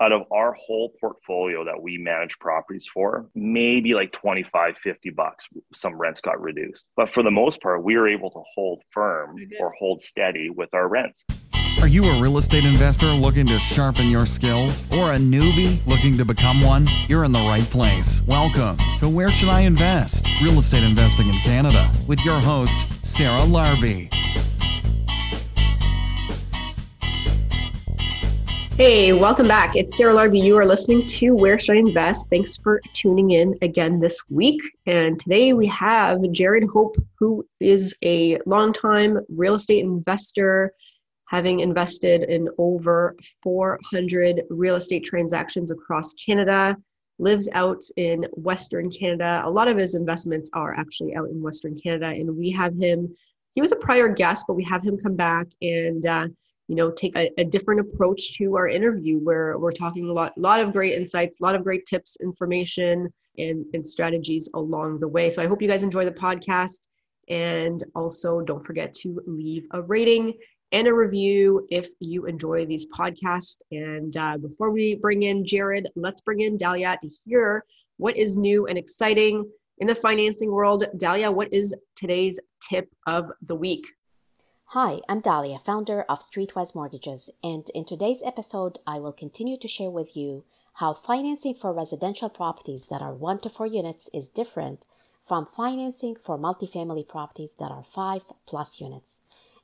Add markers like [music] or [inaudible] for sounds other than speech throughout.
out of our whole portfolio that we manage properties for, maybe like 25, 50 bucks, some rents got reduced. But for the most part, we were able to hold firm or hold steady with our rents. Are you a real estate investor looking to sharpen your skills or a newbie looking to become one? You're in the right place. Welcome to Where Should I Invest? Real Estate Investing in Canada with your host, Sarah Larbi. Hey, welcome back. It's Sarah Larbi. You are listening to Where Should I Invest? Thanks for tuning in again this week. And today we have Jared Hope, who is a longtime real estate investor, having invested in over 400 real estate transactions across Canada, lives out in Western Canada. A lot of his investments are actually out in Western Canada. And we have him, he was a prior guest, but we have him come back and uh, you know take a, a, different approach to our interview where we're talking a lot lot of great insights a lot of great tips information and, and strategies along the way. So i hope you guys enjoy the podcast. And also don't forget to leave a rating and a review if you enjoy these podcasts. And uh, before we bring in jared let's bring in dalia to hear what is new and exciting in the financing world. Dalia what is today's tip of the week Hi, I'm Dalia, founder of Streetwise Mortgages, and in today's episode, I will continue to share with you how financing for residential properties that are 1 to 4 units is different from financing for multifamily properties that are 5 plus units.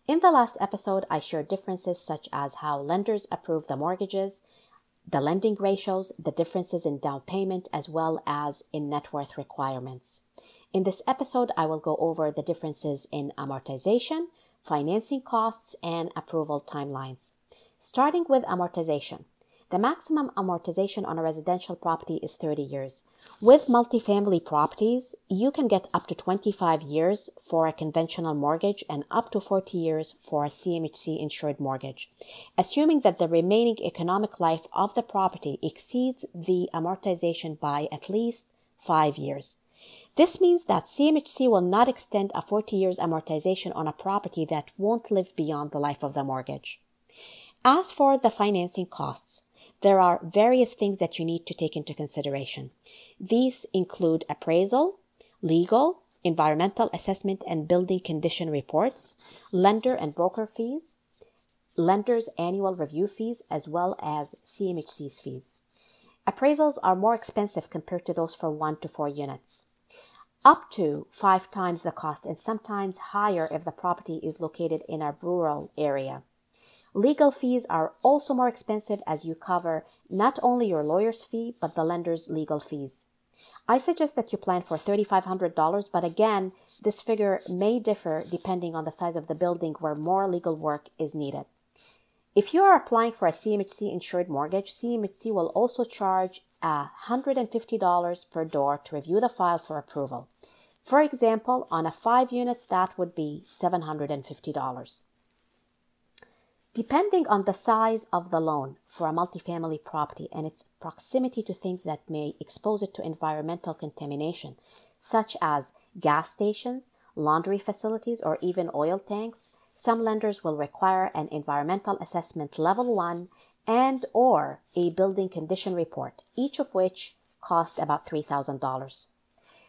In the last episode, I shared differences such as how lenders approve the mortgages, the lending ratios, the differences in down payment, as well as in net worth requirements. In this episode, I will go over the differences in amortization, financing costs, and approval timelines. Starting with amortization. The maximum amortization on a residential property is 30 years. With multifamily properties, you can get up to 25 years for a conventional mortgage and up to 40 years for a CMHC insured mortgage, assuming that the remaining economic life of the property exceeds the amortization by at least 5 years. This means that CMHC will not extend a 40 years amortization on a property that won't live beyond the life of the mortgage. As for the financing costs, there are various things that you need to take into consideration. These include appraisal, legal, environmental assessment and building condition reports, lender and broker fees, lender's annual review fees, as well as CMHC's fees. Appraisals are more expensive compared to those for one to four units up to five times the cost and sometimes higher if the property is located in a rural area. Legal fees are also more expensive as you cover not only your lawyer's fee, but the lender's legal fees. I suggest that you plan for $3,500, but again, this figure may differ depending on the size of the building where more legal work is needed. If you are applying for a CMHC insured mortgage, CMHC will also charge $150 per door to review the file for approval. For example, on a 5 units, that would be $750. Depending on the size of the loan for a multifamily property and its proximity to things that may expose it to environmental contamination, such as gas stations, laundry facilities, or even oil tanks, some lenders will require an environmental assessment level 1 and or a building condition report, each of which cost about $3,000.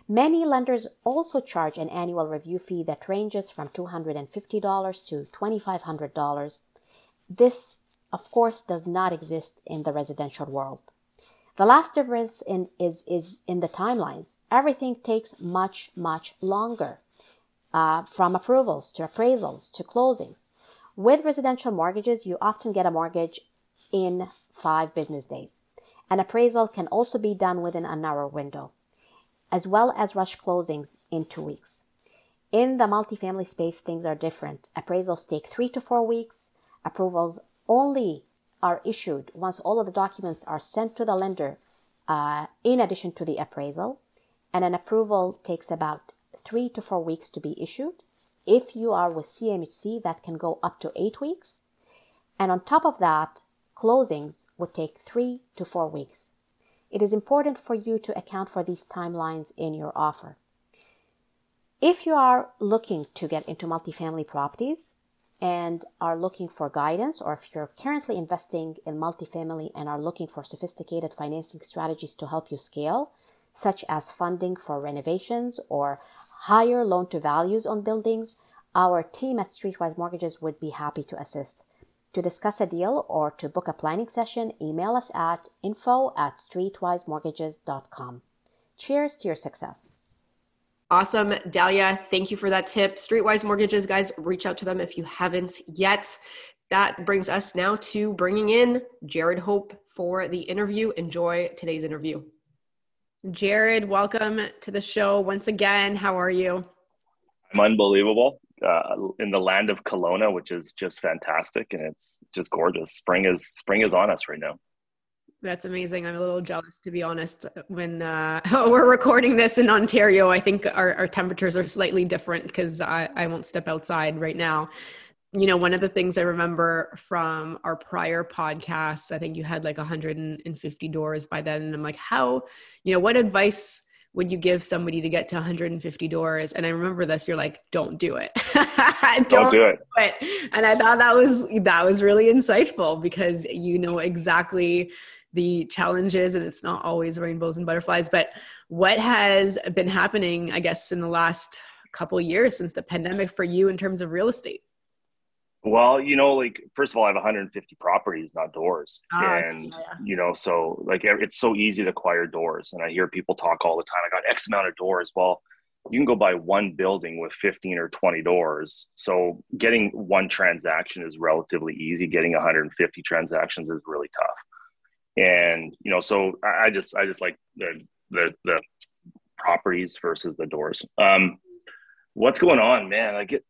Many lenders also charge an annual review fee that ranges from $250 to $2,500. This, of course, does not exist in the residential world. The last difference in, is, is in the timelines. Everything takes much, much longer, uh, from approvals to appraisals to closings. With residential mortgages, you often get a mortgage in five business days. An appraisal can also be done within a narrow window, as well as rush closings in two weeks. In the multifamily space, things are different. Appraisals take three to four weeks. Approvals only are issued once all of the documents are sent to the lender, uh, in addition to the appraisal. And an approval takes about three to four weeks to be issued. If you are with CMHC, that can go up to eight weeks. And on top of that, Closings would take three to four weeks. It is important for you to account for these timelines in your offer. If you are looking to get into multifamily properties and are looking for guidance, or if you're currently investing in multifamily and are looking for sophisticated financing strategies to help you scale, such as funding for renovations or higher loan to values on buildings, our team at Streetwise Mortgages would be happy to assist. To discuss a deal or to book a planning session, email us at info at streetwisemortgages.com. Cheers to your success. Awesome. Dalia, thank you for that tip. Streetwise Mortgages, guys, reach out to them if you haven't yet. That brings us now to bringing in Jared Hope for the interview. Enjoy today's interview. Jared, welcome to the show once again. How are you? I'm unbelievable. Uh, in the land of Kelowna, which is just fantastic and it's just gorgeous. Spring is spring is on us right now. That's amazing. I'm a little jealous, to be honest. When uh, [laughs] we're recording this in Ontario, I think our, our temperatures are slightly different because I, I won't step outside right now. You know, one of the things I remember from our prior podcast, I think you had like 150 doors by then. And I'm like, how, you know, what advice would you give somebody to get to 150 doors? And I remember this, you're like, don't do it. don't, [laughs] don't, do it. do it. And I thought that was, that was really insightful because you know exactly the challenges and it's not always rainbows and butterflies but what has been happening i guess in the last couple years since the pandemic for you in terms of real estate well you know like first of all i have 150 properties not doors. Ah, and yeah. you know so like it's so easy to acquire doors and i hear people talk all the time i got x amount of doors. Well you can go buy one building with 15 or 20 doors. So getting one transaction is relatively easy. Getting 150 transactions is really tough. And you know so i just i just like the the, the properties versus the doors. Um what's going on man? I get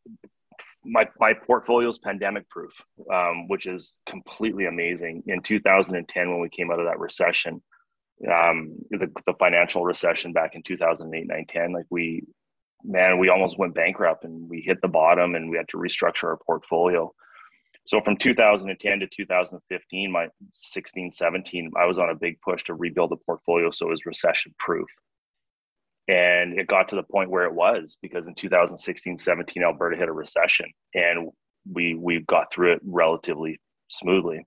my my portfolio is pandemic proof um, which is completely amazing. In 2010 when we came out of that recession um, the, the financial recession back in 2008 9 10 like we man we almost went bankrupt and we hit the bottom and we had to restructure our portfolio. So from 2010 to 2015 my 16 17 i was on a big push to rebuild the portfolio so it was recession proof and it got to the point where it was because in 2016 17 alberta hit a recession and we we got through it relatively smoothly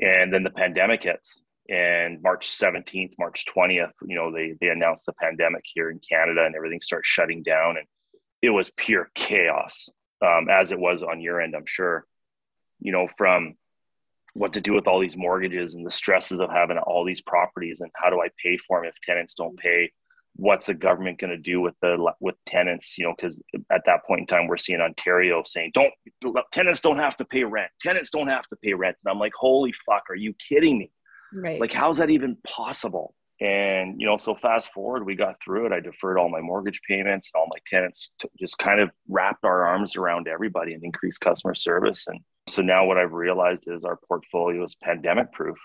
and then the pandemic hits and march 17th march 20th you know they they announced the pandemic here in canada and everything starts shutting down and it was pure chaos um, as it was on your end i'm sure you know, from what to do with all these mortgages and the stresses of having all these properties and how do I pay for them if tenants don't pay? What's the government going to do with the with tenants? You know, because at that point in time, we're seeing Ontario saying, "Don't tenants don't have to pay rent. Tenants don't have to pay rent." And I'm like, "Holy fuck, are you kidding me? Right? Like, how's that even possible?" And you know, so fast forward, we got through it. I deferred all my mortgage payments, and all my tenants, just kind of wrapped our arms around everybody and increased customer service and so now what I've realized is our portfolio is pandemic proof.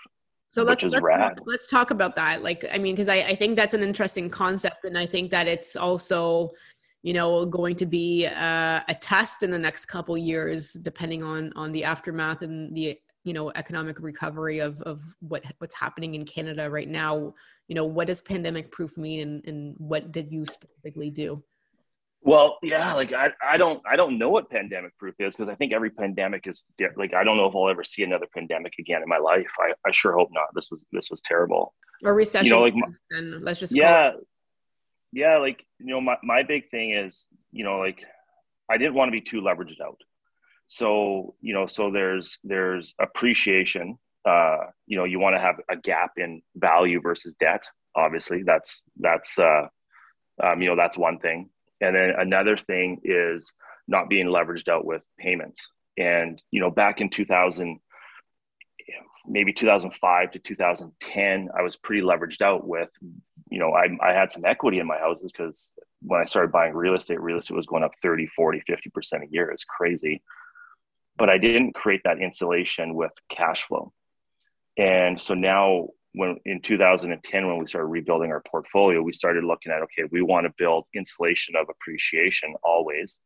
So let's let's talk, let's talk about that. Like, I mean, because I, I think that's an interesting concept, and I think that it's also, you know, going to be a, a test in the next couple years, depending on on the aftermath and the you know economic recovery of of what what's happening in Canada right now. You know, what does pandemic proof mean, and, and what did you specifically do? Well, yeah, like I, I don't I don't know what pandemic proof is because I think every pandemic is like I don't know if I'll ever see another pandemic again in my life. I, I sure hope not. This was this was terrible. Or recession. You know, like my, let's just yeah, yeah. Like you know, my my big thing is you know like I didn't want to be too leveraged out. So you know, so there's there's appreciation. Uh, you know, you want to have a gap in value versus debt. Obviously, that's that's uh, um, you know that's one thing and then another thing is not being leveraged out with payments. And, you know, back in 2000, maybe 2005 to 2010, I was pretty leveraged out with, you know, I, I had some equity in my houses because when I started buying real estate, real estate was going up 30, 40, 50% a year. It's crazy. But I didn't create that insulation with cash flow. And so now when in 2010 when we started rebuilding our portfolio we started looking at okay we want to build insulation of appreciation always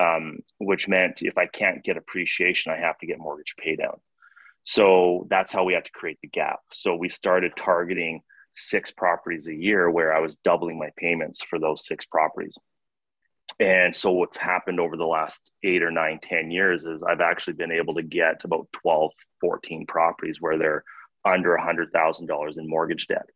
um, which meant if i can't get appreciation i have to get mortgage pay down. So that's how we had to create the gap. So we started targeting six properties a year where i was doubling my payments for those six properties. And so what's happened over the last eight or nine ten years is I've actually been able to get about 12, 14 properties where they're under $100,000 in mortgage debt.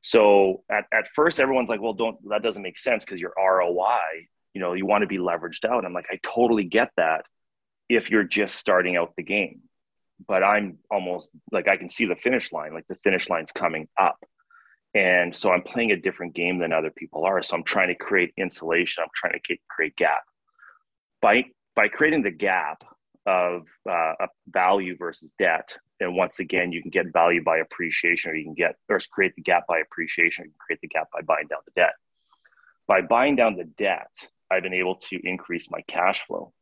So at, at first, everyone's like, well, don't, that doesn't make sense because your ROI, you know, you want to be leveraged out. I'm like, I totally get that if you're just starting out the game. But I'm almost like, I can see the finish line, like the finish line's coming up. And so I'm playing a different game than other people are. So I'm trying to create insulation. I'm trying to create gap. By, by creating the gap of uh, value versus debt, and once again, you can get value by appreciation, or you can get or create the gap by appreciation, or you can create the gap by buying down the debt. By buying down the debt, I've been able to increase my cash flow.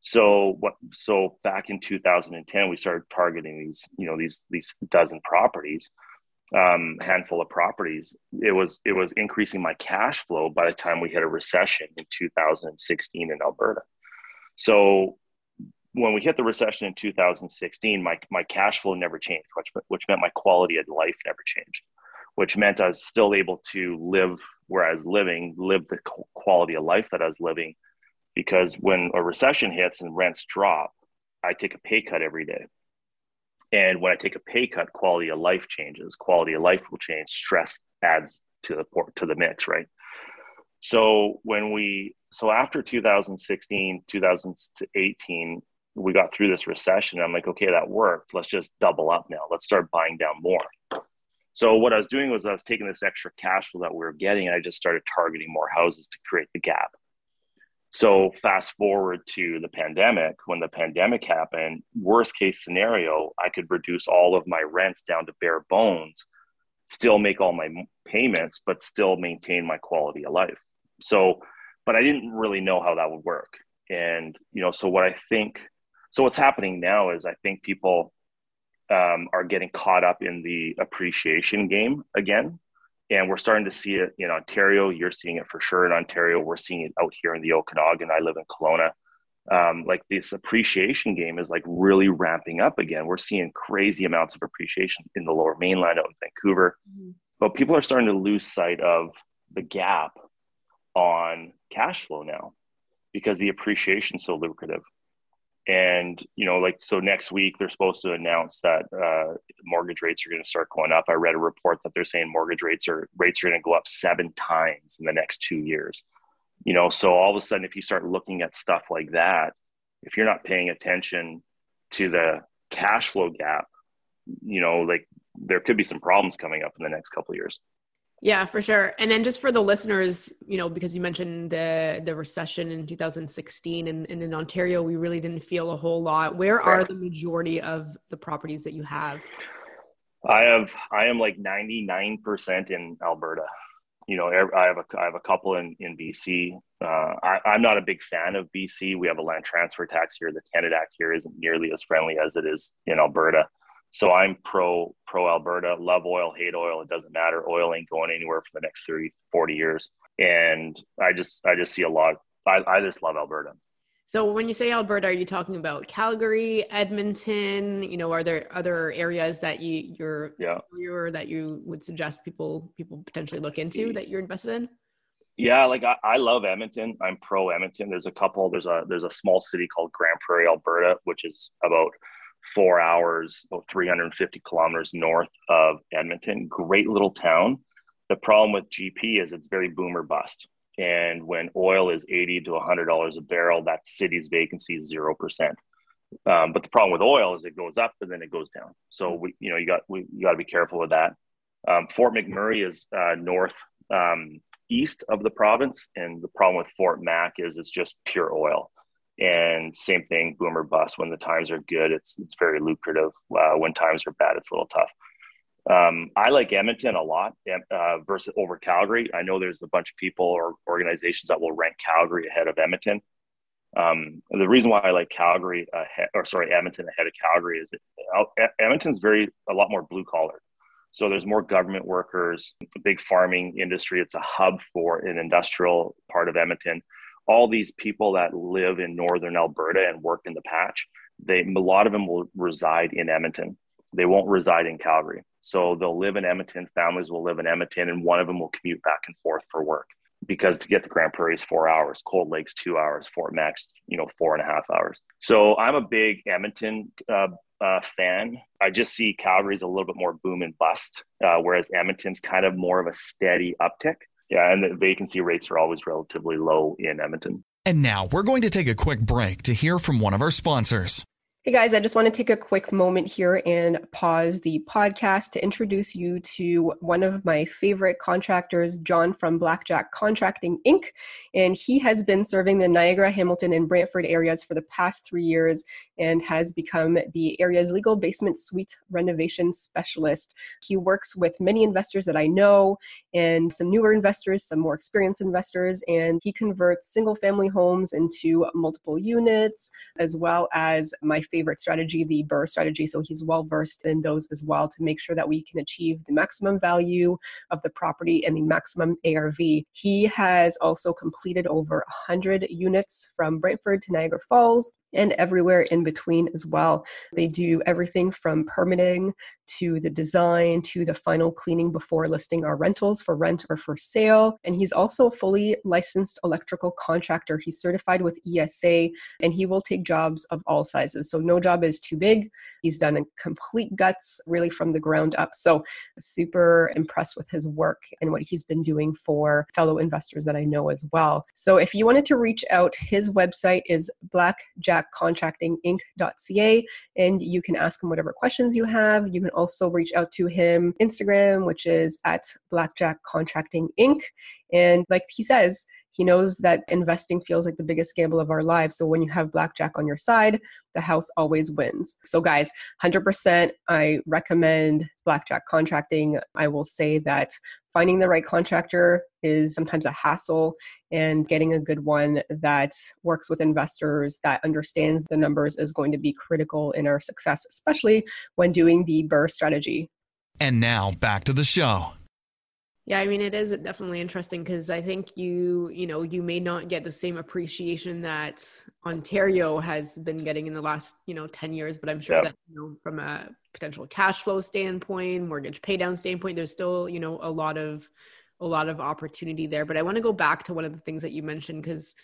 So what? So back in 2010, we started targeting these, you know, these these dozen properties, um, handful of properties. It was it was increasing my cash flow by the time we hit a recession in 2016 in Alberta. So when we hit the recession in 2016, my, my cash flow never changed, which, which meant my quality of life never changed, which meant I was still able to live where I was living, live the quality of life that I was living. Because when a recession hits and rents drop, I take a pay cut every day. And when I take a pay cut, quality of life changes. Quality of life will change. Stress adds to the to the mix, right? So when we so after 2016, 2018, we got through this recession. I'm like, okay, that worked. Let's just double up now. Let's start buying down more. So what I was doing was I was taking this extra cash flow that we were getting, and I just started targeting more houses to create the gap. So fast forward to the pandemic. When the pandemic happened, worst case scenario, I could reduce all of my rents down to bare bones, still make all my payments, but still maintain my quality of life. So, but I didn't really know how that would work. And you know, so what I think so what's happening now is I think people um, are getting caught up in the appreciation game again. And we're starting to see it in Ontario. You're seeing it for sure in Ontario. We're seeing it out here in the Okanagan. I live in Kelowna. Um, like this appreciation game is like really ramping up again. We're seeing crazy amounts of appreciation in the lower mainland out in Vancouver. Mm-hmm. But people are starting to lose sight of the gap on cash flow now because the appreciation is so lucrative and you know like so next week they're supposed to announce that uh, mortgage rates are going to start going up. I read a report that they're saying mortgage rates are rates are going to go up seven times in the next two years. You know so all of a sudden if you start looking at stuff like that if you're not paying attention to the cash flow gap you know like there could be some problems coming up in the next couple years yeah, for sure. And then just for the listeners, you know, because you mentioned the the recession in 2016 and, and in Ontario, we really didn't feel a whole lot. Where are the majority of the properties that you have? I have I am like 99% in Alberta. You know, I have a I have a couple in in BC. Uh, I, I'm not a big fan of BC. We have a land transfer tax here. The Canada Act here isn't nearly as friendly as it is in Alberta. So I'm pro pro Alberta, love oil, hate oil. It doesn't matter. Oil ain't going anywhere for the next 30, 40 years. And I just I just see a lot. I, I just love Alberta. So when you say Alberta, are you talking about Calgary, Edmonton? You know, are there other areas that you you're yeah that you would suggest people people potentially look into that you're invested in? Yeah, like I, I love Edmonton. I'm pro Edmonton. There's a couple. There's a there's a small city called Grande Prairie, Alberta, which is about four hours, about 350 kilometers north of Edmonton. Great little town. The problem with GP is it's very boomer bust. And when oil is 80 to $100 a barrel, that city's vacancy is 0%. Um, but the problem with oil is it goes up and then it goes down. So we, you know, you got, we, you got to be careful with that. Um, Fort McMurray is uh, north um, east of the province. And the problem with Fort Mac is it's just pure oil. And same thing, boomer bust. When the times are good, it's it's very lucrative. Uh, when times are bad, it's a little tough. Um, I like Edmonton a lot uh, versus over Calgary. I know there's a bunch of people or organizations that will rank Calgary ahead of Edmonton. Um, the reason why I like Calgary ahead, or sorry, Edmonton ahead of Calgary is that Edmonton's very a lot more blue collar. So there's more government workers, big farming industry. It's a hub for an industrial part of Edmonton all these people that live in northern Alberta and work in the patch, they a lot of them will reside in Edmonton. They won't reside in Calgary. So they'll live in Edmonton. Families will live in Edmonton, and one of them will commute back and forth for work. because to get to Grande Prairie is four hours, Cold Lake's two hours, Fort Mac's, you know, four and a half hours. So I'm a big Edmonton uh, uh, fan. I just see Calgary's a little bit more boom and bust, uh, whereas Edmonton's kind of more of a steady uptick. Yeah, and the vacancy rates are always relatively low in Edmonton. And now we're going to take a quick break to hear from one of our sponsors. Hey guys, I just want to take a quick moment here and pause the podcast to introduce you to one of my favorite contractors, John from Blackjack Contracting Inc. And he has been serving the Niagara, Hamilton, and Brantford areas for the past three years and has become the area's legal basement suite renovation specialist. He works with many investors that I know and some newer investors, some more experienced investors, and he converts single family homes into multiple units, as well as my favorite strategy, the BRRRR strategy. So he's well versed in those as well to make sure that we can achieve the maximum value of the property and the maximum ARV. He has also completed over 100 units from Brantford to Niagara Falls and everywhere in between as well. They do everything from permitting to the design to the final cleaning before listing our rentals for rent or for sale. And he's also a fully licensed electrical contractor. He's certified with ESA and he will take jobs of all sizes. So no job is too big. He's done a complete guts really from the ground up. So super impressed with his work and what he's been doing for fellow investors that I know as well. So if you wanted to reach out, his website is blackjackcontractinginc.ca and you can ask him whatever questions you have. You can also reach out to him Instagram, which is at Blackjack Contracting Inc. And like he says, he knows that investing feels like the biggest gamble of our lives. So when you have blackjack on your side, the house always wins. So, guys, 100%, I recommend blackjack contracting. I will say that finding the right contractor is sometimes a hassle, and getting a good one that works with investors, that understands the numbers, is going to be critical in our success, especially when doing the BRRRR strategy. And now back to the show. Yeah, I mean, it is definitely interesting because I think you, you know, you may not get the same appreciation that Ontario has been getting in the last, you know, 10 years, but I'm sure yeah. that, you know, from a potential cash flow standpoint, mortgage paydown standpoint, there's still, you know, a lot of, a lot of opportunity there. But I want to go back to one of the things that you mentioned because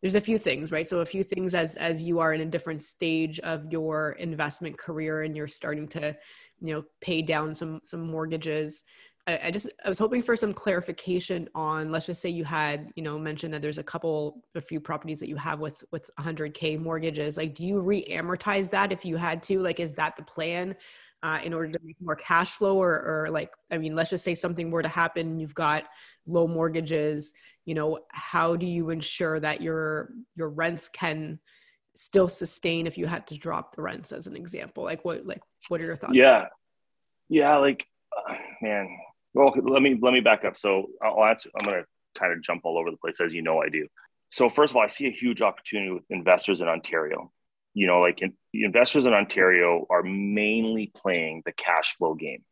there's a few things, right? So a few things as, as you are in a different stage of your investment career and you're starting to, you know, pay down some, some mortgages I, I just I was hoping for some clarification on let's just say you had you know mentioned that there's a couple a few properties that you have with with 100k mortgages. Like do you re-amortize that if you had to? Like is that the plan uh, in order to make more cash flow or, or like i mean let's just say something were to happen you've got low mortgages you know how do you ensure that your your rents can still sustain if you had to drop the rents as an example? Like what like what are your thoughts? Yeah. Yeah like uh, man well, let me let me back up. So I'll answer. I'm going to kind of jump all over the place, as you know I do. So first of all, I see a huge opportunity with investors in Ontario. You know, like in, investors in Ontario are mainly playing the cash flow game,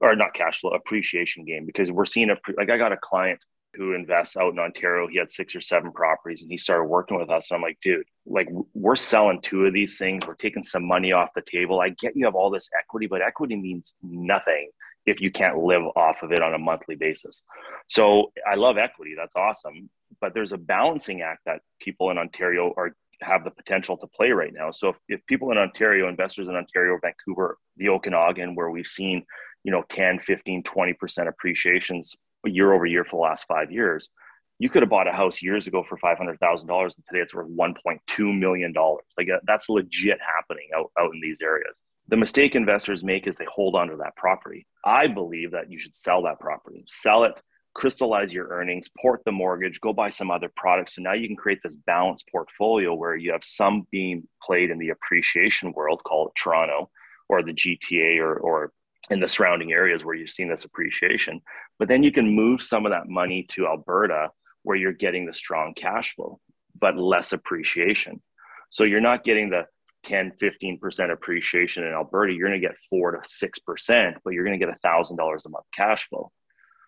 or not cash flow appreciation game, because we're seeing a like I got a client who invests out in Ontario. He had six or seven properties and he started working with us. And I'm like, dude, like we're selling two of these things. We're taking some money off the table. I get you have all this equity, but equity means nothing if you can't live off of it on a monthly basis. So I love equity. That's awesome. But there's a balancing act that people in Ontario are have the potential to play right now. So if, if people in Ontario, investors in Ontario, Vancouver, the Okanagan, where we've seen, you know, 10, 15, 20% appreciations year over year for the last five years, you could have bought a house years ago for $500,000 and today it's worth $1.2 million. Like uh, that's legit happening out, out in these areas the mistake investors make is they hold on to that property. I believe that you should sell that property, sell it, crystallize your earnings, port the mortgage, go buy some other products. So now you can create this balanced portfolio where you have some being played in the appreciation world, call it Toronto or the GTA or, or in the surrounding areas where you've seen this appreciation. But then you can move some of that money to Alberta where you're getting the strong cash flow, but less appreciation. So you're not getting the 10, 15% appreciation in Alberta, you're going to get four to 6%, but you're going to get $1,000 a month cash flow.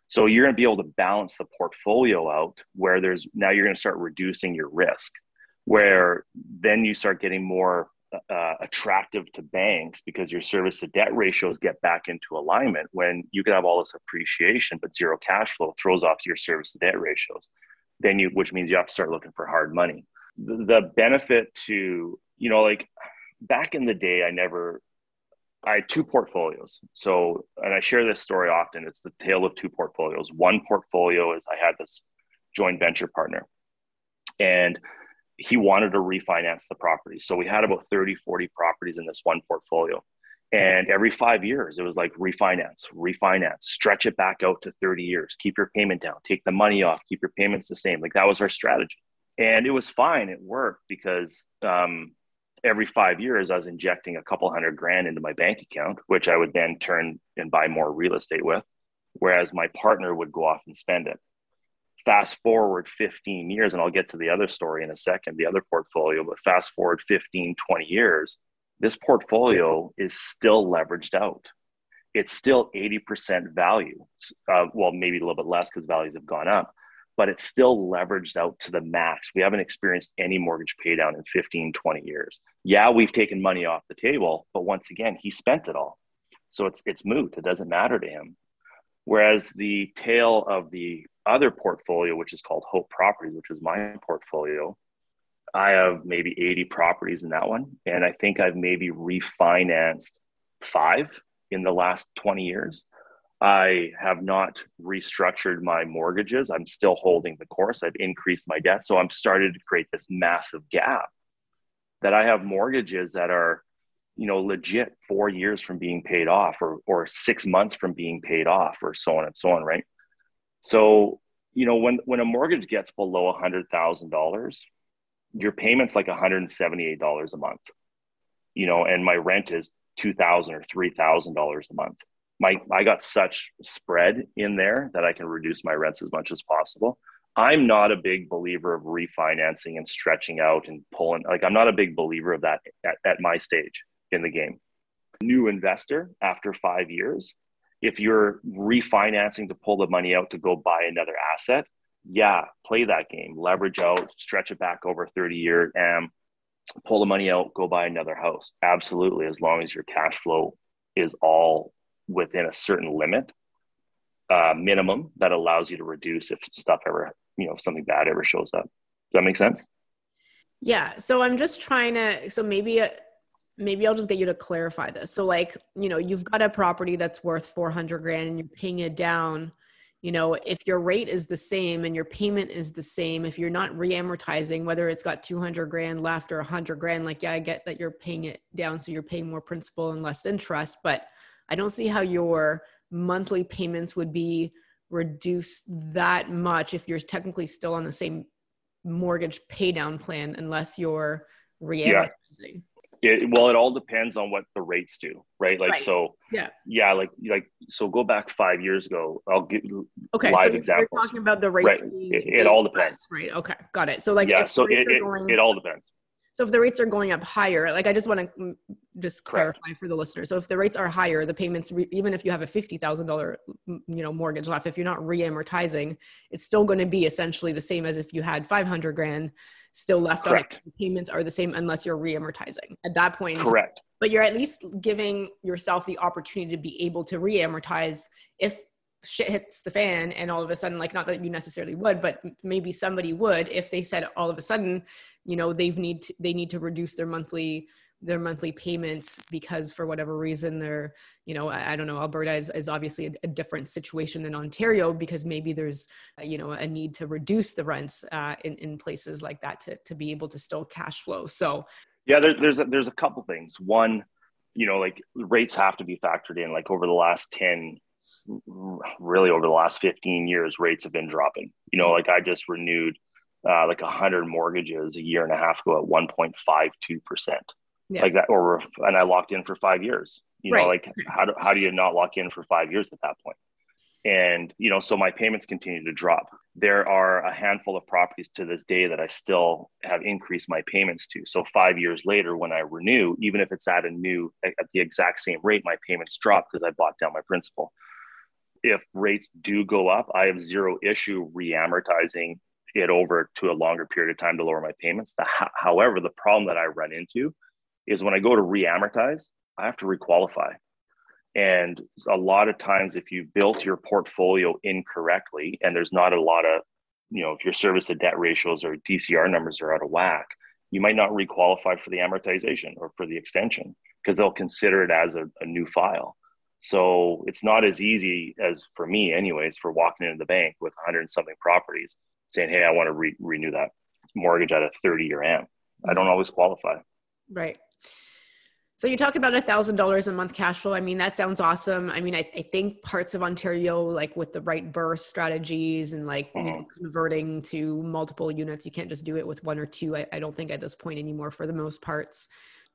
So you're going to be able to balance the portfolio out where there's now you're going to start reducing your risk, where then you start getting more uh, attractive to banks because your service to debt ratios get back into alignment when you can have all this appreciation but zero cash flow throws off your service to debt ratios. then you which means you have to start looking for hard money the benefit to you know like back in the day i never i had two portfolios so and i share this story often it's the tale of two portfolios one portfolio is i had this joint venture partner and he wanted to refinance the property so we had about 30 40 properties in this one portfolio and every five years, it was like refinance, refinance, stretch it back out to 30 years, keep your payment down, take the money off, keep your payments the same. Like that was our strategy. And it was fine. It worked because um, every five years, I was injecting a couple hundred grand into my bank account, which I would then turn and buy more real estate with. Whereas my partner would go off and spend it. Fast forward 15 years, and I'll get to the other story in a second, the other portfolio, but fast forward 15, 20 years this portfolio is still leveraged out. It's still 80% value. Uh, well, maybe a little bit less because values have gone up, but it's still leveraged out to the max. We haven't experienced any mortgage paydown in 15, 20 years. Yeah, we've taken money off the table, but once again, he spent it all. So it's, it's moot. It doesn't matter to him. Whereas the tale of the other portfolio, which is called Hope Properties, which is my portfolio, I have maybe 80 properties in that one. And I think I've maybe refinanced five in the last 20 years. I have not restructured my mortgages. I'm still holding the course. I've increased my debt. So I'm started to create this massive gap that I have mortgages that are, you know, legit four years from being paid off or, or six months from being paid off or so on and so on. Right. So, you know, when, when a mortgage gets below a hundred thousand dollars, your payment's like $178 a month, you know, and my rent is 2,000 or $3,000 a month. My, I got such spread in there that I can reduce my rents as much as possible. I'm not a big believer of refinancing and stretching out and pulling. Like, I'm not a big believer of that at, at my stage in the game. New investor after five years, if you're refinancing to pull the money out to go buy another asset, yeah, play that game, leverage out, stretch it back over 30 year and pull the money out, go buy another house. Absolutely. As long as your cash flow is all within a certain limit, uh, minimum that allows you to reduce if stuff ever, you know, something bad ever shows up. Does that make sense? Yeah. So I'm just trying to, so maybe, uh, maybe I'll just get you to clarify this. So like, you know, you've got a property that's worth 400 grand and you're paying it down you know if your rate is the same and your payment is the same if you're not reamortizing whether it's got 200 grand left or 100 grand like yeah i get that you're paying it down so you're paying more principal and less interest but i don't see how your monthly payments would be reduced that much if you're technically still on the same mortgage paydown plan unless you're reamortizing yeah. It, well, it all depends on what the rates do, right? Like, right. so yeah, yeah, like, like, so go back five years ago. I'll give okay, live so examples. You're talking about the rates. Right. It, it, all depends. Right. Okay. Got it. So like, yeah, so it, it, going, it all depends. So if the rates are going up higher, like I just want to just clarify Correct. for the listeners. So if the rates are higher, the payments, re- even if you have a fifty thousand dollar, you know, mortgage left, if you're not re-amortizing, it's still going to be essentially the same as if you had five hundred grand still left Correct. on payments are the same unless you're re-amortizing at that point Correct. But you're at least giving yourself the opportunity to be able to re-amortize if shit hits the fan and all of a sudden like not that you necessarily would but maybe somebody would if they said all of a sudden you know they've need to, they need to reduce their monthly their monthly payments because for whatever reason they're you know i, I don't know alberta is, is obviously a, a, different situation than ontario because maybe there's uh, you know a need to reduce the rents uh, in, in places like that to, to be able to still cash flow. So yeah there, there's a, there's a couple things. One you know like rates have to be factored in. Like over the last 10 really over the last 15 years rates have been dropping. You know like i just renewed uh, like 100 mortgages a year and a half ago at 1.52 percent yeah. like that or and i locked in for five years you right. know like how do, how do you not lock in for five years at that point? and you know so my payments continue to drop there are a handful of properties to this day that i still have increased my payments to so five years later when i renew even if it's at a new at the exact same rate my payments drop because i bought down my principal if rates do go up i have zero issue re-amortizing it over to a longer period of time to lower my payments the, however the problem that i run into is when I go to re-amortize, I have to requalify. And a lot of times, if you built your portfolio incorrectly and there's not a lot of you know, if your service to debt ratios or DCR numbers are out of whack, you might not requalify for the amortization or for the extension because they'll consider it as a, a new file. So it's not as easy as for me, anyways, for walking into the bank with 100 something properties saying, Hey, I want to re- renew that mortgage at a 30 year AM. I don't always qualify. Right. So you talked about a thousand dollars a month cash flow. I mean, that sounds awesome. I mean, I, I think parts of Ontario, like with the right BRRRR strategies and like mm-hmm. you know, mm-hmm. converting to multiple units, you can't just do it with one or two. I, I don't think at this point anymore for the most parts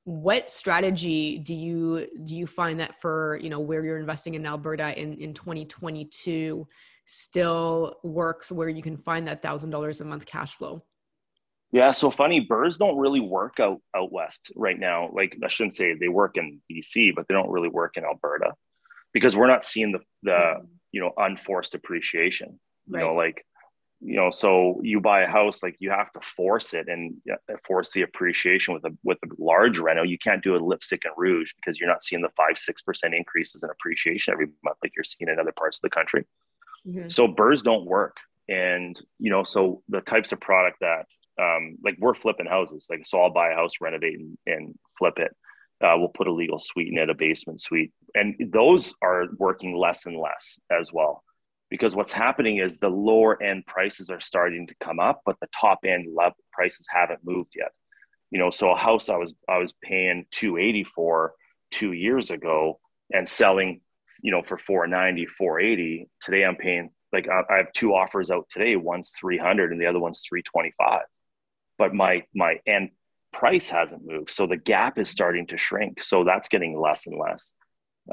what strategy do you do you find that for you know where you're investing in alberta in in 2022 still works where you can find that thousand dollars a month cash flow yeah so funny BRRRRs don't really work out out west right now like i shouldn't say they work in bc but they don't really work in alberta because we're not seeing the the mm-hmm. you know unforced appreciation you right. know like you know so you buy a house like you have to force it and force the appreciation with a with a large reno you can't do a lipstick and rouge because you're not seeing the five six percent increases in appreciation every month like you're seeing in other parts of the country mm-hmm. so BRRRRs don't work and you know so the types of product that um, like we're flipping houses. Like so i'll buy a house renovate and, and flip it. Uh, we'll put a legal suite in it a basement suite. And those are working less and less as well. Because what's happening is the lower end prices are starting to come up but the top end level prices haven't moved yet. You know so a house i was i was paying 280 for two years ago and selling you know for 490 480 today i'm paying like i have two offers out today. One's 300 and the other one's 325 but my my end price hasn't moved so the gap is starting to shrink so that's getting less and less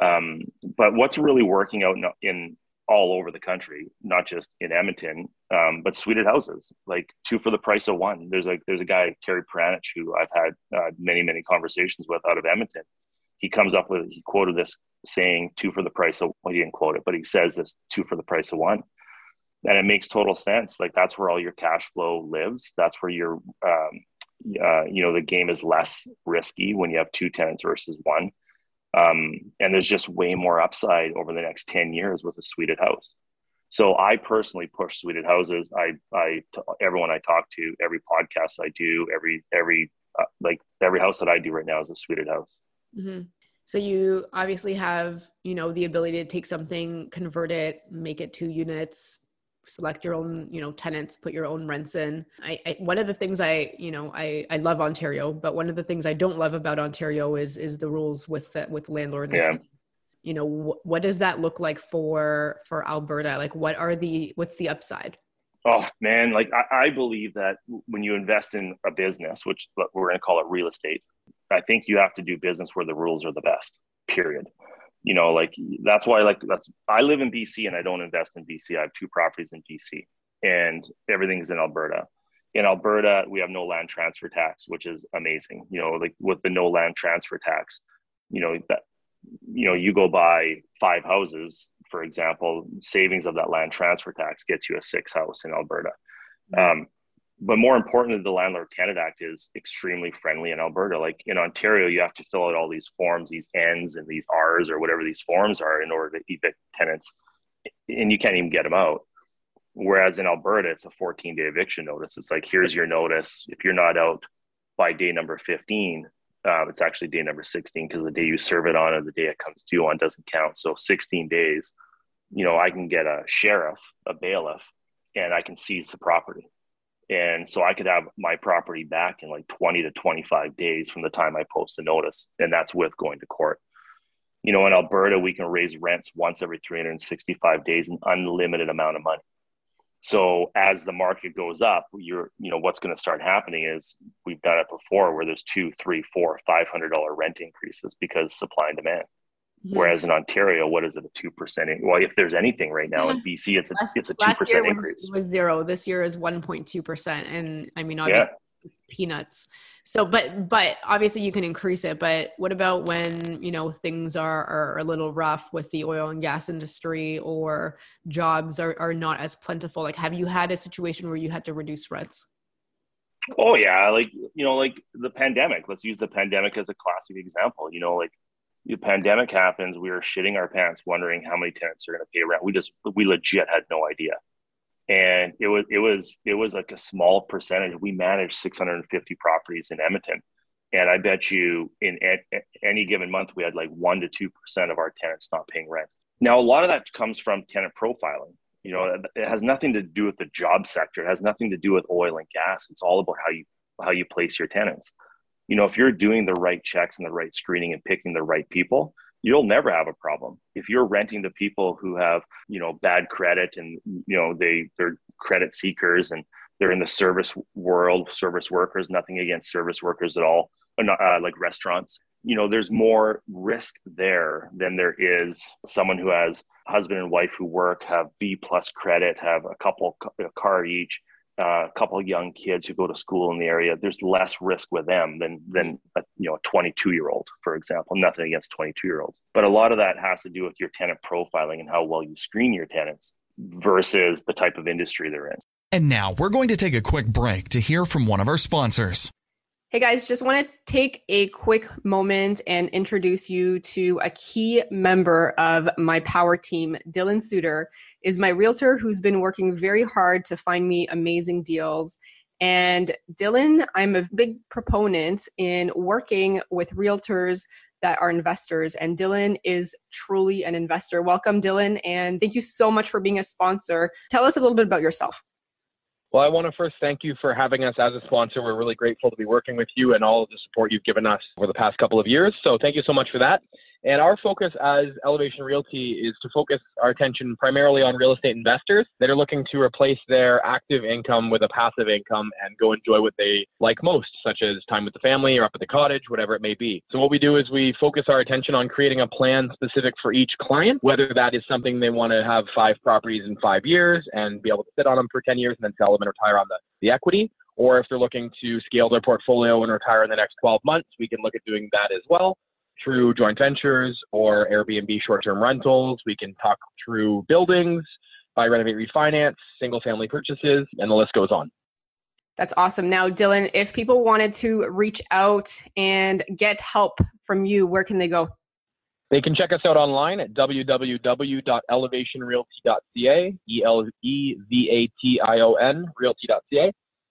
um, but what's really working out in, in all over the country, not just in Edmonton, um, but suited houses, like two for the price of one. There's a there's a guy Terry Paranych who I've had uh, many many conversations with out of Edmonton. He comes up with he quoted this saying two for the price of well he didn't quote it, but he says this two for the price of one, and it makes total sense. Like that's where all your cash flow lives. That's where your um, uh, you know the game is less risky when you have two tenants versus one um, and there's just way more upside over the next 10 years with a suited house. So I personally push suited houses. I, I, everyone I talk to, every podcast I do, every, every, uh, like every house that I do right now is a suited house. Mm-hmm. So you obviously have, you know, the ability to take something, convert it, make it two units, select your own you know tenants put your own rents in. I, I, one of the things i you know i i love ontario but one of the things i don't love about ontario is is the rules with the, with landlord yeah. you know wh- what does that look like for for alberta? Like what are the what's the upside? Oh man like I, I believe that when you invest in a business which we're going to call it real estate i think you have to do business where the rules are the best period you know, like that's why like that's I live in BC and I don't invest in BC. I have two properties in BC and everything's in Alberta. In Alberta, we have no land transfer tax, which is amazing. You know, like with the no land transfer tax, you know, that you know, you go buy five houses, for example, savings of that land transfer tax gets you a six house in Alberta. Mm-hmm. Um, but more importantly, the Landlord Tenant Act is extremely friendly in Alberta. Like in Ontario, you have to fill out all these forms, these N's and these R's or whatever these forms are in order to evict tenants, and you can't even get them out. Whereas in Alberta, it's a 14 day eviction notice. It's like, here's your notice. If you're not out by day number 15, uh, it's actually day number 16 because the day you serve it on and the day it comes due on doesn't count. So 16 days, you know, I can get a sheriff, a bailiff, and I can seize the property and so I could have my property back in like 20 to 25 days from the time I post a notice. And that's with going to court. You know, in Alberta, we can raise rents once every 365 days, an unlimited amount of money. So as the market goes up, you're, you know, what's going to start happening is we've done it before where there's two, three, four, five hundred dollar rent increases because supply and demand. Mm-hmm. Whereas in Ontario, what is it? A two percent? Well, if there's anything right now in BC, it's a last, it's a two percent increase. Was, was zero. This year is one point two percent, and I mean, obviously, yeah. peanuts. So, but but obviously, you can increase it. But what about when you know things are are a little rough with the oil and gas industry, or jobs are are not as plentiful? Like, have you had a situation where you had to reduce rents? Oh yeah, like you know, like the pandemic. Let's use the pandemic as a classic example. You know, like the pandemic happens, we were shitting our pants, wondering how many tenants are going to pay rent. We just, we legit had no idea. and it was it was it was like a small percentage. We managed 650 properties in Edmonton, and I bet you in any given month we had like one to two percent of our tenants not paying rent. Now a lot of that comes from tenant profiling. You know, it has nothing to do with the job sector. It has nothing to do with oil and gas. It's all about how you how you place your tenants. You know, if you're doing the right checks and the right screening and picking the right people, you'll never have a problem. If you're renting to people who have, you know, bad credit and you know they they're credit seekers and they're in the service world, service workers, nothing against service workers at all, not, uh, like restaurants. You know, there's more risk there than there is someone who has husband and wife who work, have B plus credit, have a couple a car each, uh, a couple of young kids who go to school in the area, there's less risk with them than than a, you know a 22 year old, for example. Nothing against 22 year olds, but a lot of that has to do with your tenant profiling and how well you screen your tenants versus the type of industry they're in. And now we're going to take a quick break to hear from one of our sponsors. Hey guys, just want to take a quick moment and introduce you to a key member of my power team. Dylan Suter is my realtor who's been working very hard to find me amazing deals. And Dylan, I'm a big proponent in working with realtors that are investors. And Dylan is truly an investor. Welcome, Dylan. And thank you so much for being a sponsor. Tell us a little bit about yourself. Well, I want to first thank you for having us as a sponsor. We're really grateful to be working with you and all of the support you've given us over the past couple of years. So thank you so much for that. And our focus as Elevation Realty is to focus our attention primarily on real estate investors that are looking to replace their active income with a passive income and go enjoy what they like most, such as time with the family or up at the cottage, whatever it may be. So what we do is we focus our attention on creating a plan specific for each client, whether that is something they want to have five properties in five years and be able to sit on them for 10 years and then sell them and retire on the, the equity, or if they're looking to scale their portfolio and retire in the next 12 months, we can look at doing that as well through joint ventures or Airbnb short term rentals. We can talk through buildings, buy, renovate, refinance, single family purchases, and the list goes on. That's awesome. Now, Dylan, if people wanted to reach out and get help from you, where can they go? They can check us out online at www.elevationrealty.ca, E L E V A T I O N, realty.ca,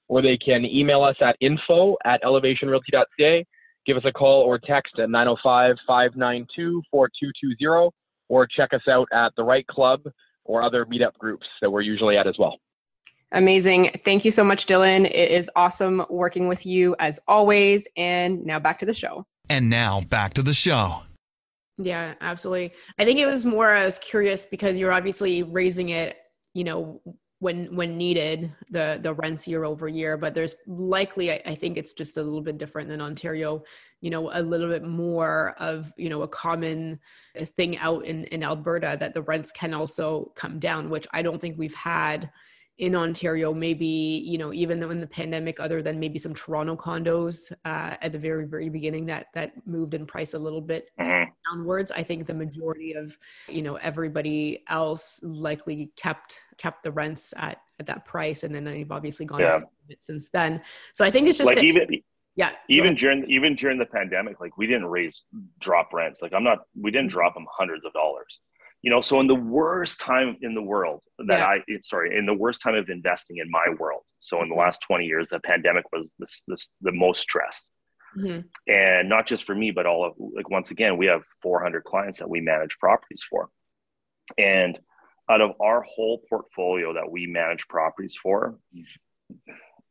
or they can email us at info at elevationrealty.ca give us a call or text at 905 592 4220 or check us out at the right club or other meetup groups that we're usually at as well. Amazing. Thank you so much, Dylan. It is awesome working with you as always. And now back to the show. And now back to the show. Yeah, absolutely. I think it was more, I was curious because you're obviously raising it, you know, when when needed the the rents year over year but there's likely I, I, think it's just a little bit different than ontario you know a little bit more of you know a common uh, thing out in in alberta that the rents can also come down which i don't think we've had in Ontario, maybe, you know, even though in the pandemic, other than maybe some Toronto condos uh, at the very, very beginning that that moved in price a little bit mm-hmm. downwards, I think the majority of, you know, everybody else likely kept kept the rents at, at that price. And then they've obviously gone yeah. up since then. So I think it's just like a, even yeah even during even during the pandemic like we didn't raise drop rents like i'm not we didn't mm-hmm. drop them hundreds of dollars you know so in the worst time in the world that yeah. i sorry in the worst time of investing in my world so in the last 20 years the pandemic was this, this the most stressed. Mm-hmm. and not just for me but all of like once again we have 400 clients that we manage properties for. And out of our whole portfolio that we manage properties for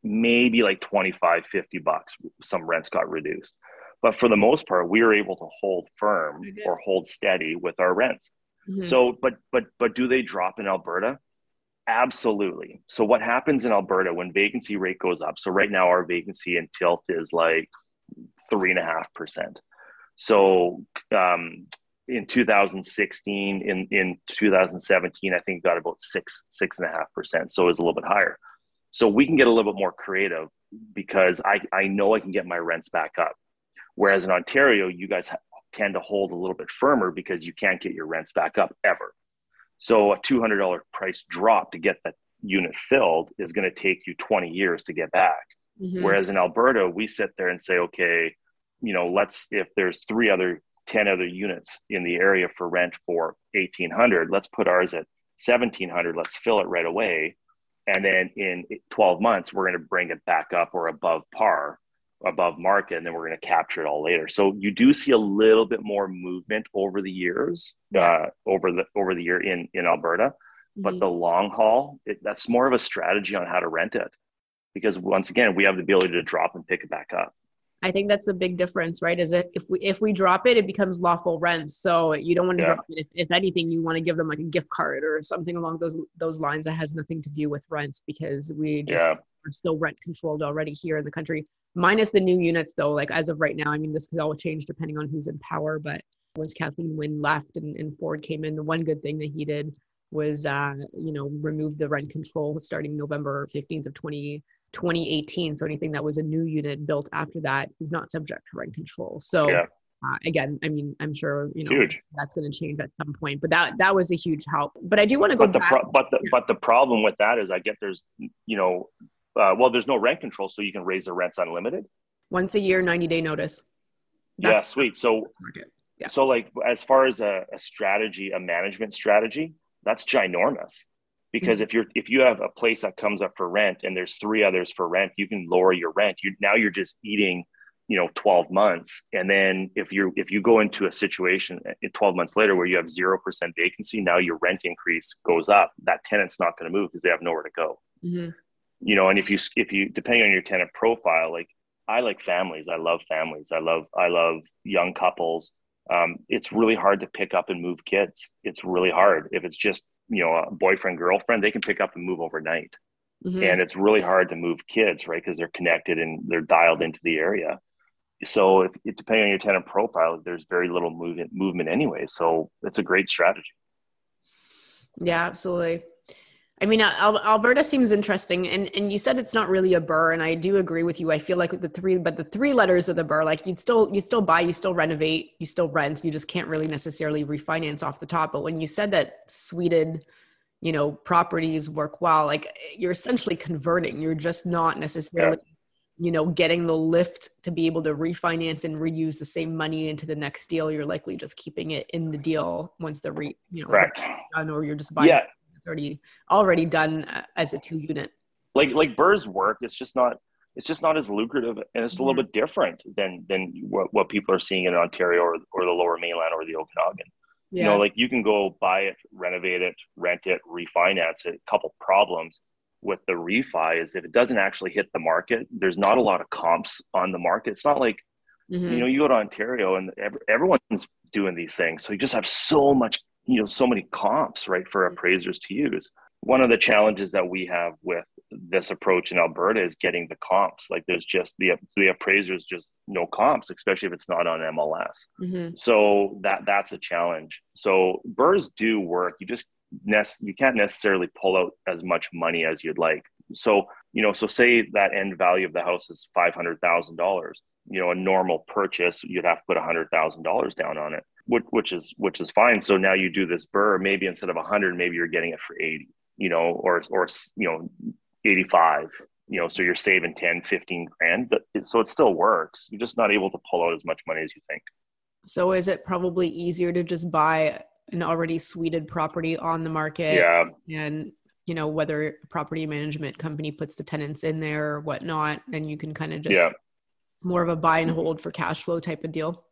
maybe like 25 50 bucks some rents got reduced. But for the most part we were able to hold firm or hold steady with our rents Mm-hmm. So, but but but do they drop in Alberta? Absolutely. So, what happens in Alberta when vacancy rate goes up? So, right now our vacancy in Tilt is like three and a half percent. So, um, in 2016, in in 2017, I think got about six six and a half percent. So, it's a little bit higher. So we can get a little bit more creative because I I know I can get my rents back up. Whereas in Ontario, you guys tend to hold a little bit firmer because you can't get your rents back up ever. So a $200 price drop to get that unit filled is going to take you 20 years to get back. Mm-hmm. Whereas in Alberta, we sit there and say, okay, you know, let's, if there's three other, 10 other units in the area for rent for 1800, let's put ours at 1700, let's fill it right away. and then in 12 months we're going to bring it back up or above par above market and then we're going to capture it all later so you do see a little bit more movement over the years uh, over the over the year in in alberta but mm-hmm. the long haul it, that's more of a strategy on how to rent it because once again we have the ability to drop and pick it back up I think that's the big difference, right? Is it if we if we drop it, it becomes lawful rent. So you don't want to yeah. drop it. If, if anything, you want to give them like a gift card or something along those those lines that has nothing to do with rents because we just yeah. Are still rent controlled already here in the country. Minus the new units though, like as of right now, I mean this could all change depending on who's in power. But once Kathleen Wynne left and, and Ford came in, the one good thing that he did was uh, you know, remove the rent control starting November 15th of 20 2018. So anything that was a new unit built after that is not subject to rent control. So yeah. uh, again, I mean, I'm sure you know huge. that's going to change at some point, but that that was a huge help. But I do want to go. But the back. Pro- but the yeah. but the problem with that is, I get there's you know, uh, well, there's no rent control, so you can raise the rents unlimited. Once a year, 90 day notice. Yeah, sweet. So. Yeah. So, like, as far as a, a strategy, a management strategy, that's ginormous because mm-hmm. if you're if you have a place that comes up for rent and there's three others for rent you can lower your rent you now you're just eating you know 12 months and then if you if you go into a situation uh, 12 months later where you have 0% vacancy now your rent increase goes up that tenant's not going to move because they have nowhere to go mm-hmm. You know and if you if you depending on your tenant profile like i like families. I love families. I love i love young couples. Um, it's really hard to pick up and move kids. It's really hard. If it's just you know a boyfriend girlfriend they can pick up and move overnight. Mm-hmm. and it's really hard to move kids right because they're connected and they're dialed into the area. So if, if, depending on your tenant profile there's very little movement movement anyway. So it's a great strategy. Yeah absolutely I mean, Alberta seems interesting, and and you said it's not really a BRRRR, and I do agree with you. I feel like with the three, but the three letters of the BRRRR, like you'd still you still buy, you still renovate, you still rent, you just can't really necessarily refinance off the top. But when you said that suited, you know, properties work well, like you're essentially converting. You're just not necessarily, yeah. you know, getting the lift to be able to refinance and reuse the same money into the next deal. You're likely just keeping it in the deal once the re, you know, Correct. done, or you're just buying. Yeah it's already already done uh, as a two unit. Like like BRRRRs work it's just not it's just not as lucrative and it's a little bit different than than what, what people are seeing in ontario or, or the lower mainland or the okanagan. Yeah. you know like you can go buy it renovate it rent it refinance it. A couple problems with the refi is if it doesn't actually hit the market there's not a lot of comps on the market. It's not like mm-hmm. you know you go to ontario and everyone's doing these things so you just have so much you know so many comps right for mm-hmm. appraisers to use. One of the challenges that we have with this approach in alberta is getting the comps. Like there's just the the appraisers just no comps especially if it's not on mls mm-hmm. so that that's a challenge. So BRRRRs do work. You just nest you can't necessarily pull out as much money as you'd like. So you know so say that end value of the house is $500000 you know a normal purchase you'd have to put $100000 down on it which, which is which is fine. So now you do this BRRRR, maybe instead of 100, maybe you're getting it for 80, you know, or or you know, 85, you know, so you're saving 10, 15 grand. But it, so it still works. You're just not able to pull out as much money as you think. So is it probably easier to just buy an already suited property on the market? Yeah. And you know whether a property management company puts the tenants in there or whatnot, and you can kind of just yeah. more of a buy and hold for cash flow type of deal.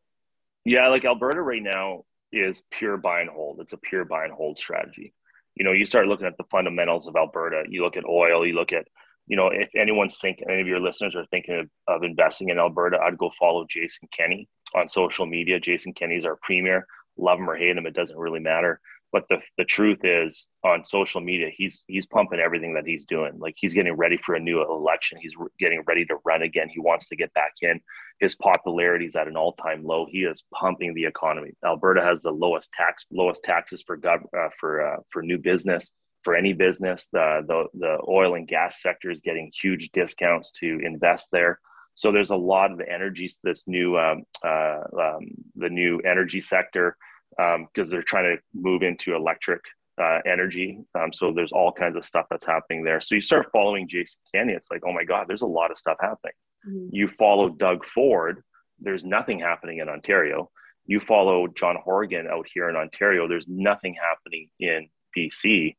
Yeah, like Alberta right now is pure buy and hold. It's a pure buy and hold strategy. You know, you start looking at the fundamentals of Alberta. You look at oil. You look at, you know, if anyone's thinking, any of your listeners are thinking of, of investing in Alberta, I'd go follow Jason Kenney on social media. Jason Kenney's our premier. Love him or hate him, it doesn't really matter. But the the truth is, on social media, he's he's pumping everything that he's doing. Like he's getting ready for a new election. He's re- getting ready to run again. He wants to get back in. His popularity is at an all time low. He is pumping the economy. Alberta has the lowest tax lowest taxes for gov- uh, for uh, for new business for any business. The, the the oil and gas sector is getting huge discounts to invest there. So there's a lot of energy. This new um, uh, um, the new energy sector because um, they're trying to move into electric uh, energy. Um, so there's all kinds of stuff that's happening there. So you start following Jason Kenney, it's like, oh my God, there's a lot of stuff happening. Mm-hmm. You follow Doug Ford, there's nothing happening in Ontario. You follow John Horgan out here in Ontario, there's nothing happening in BC.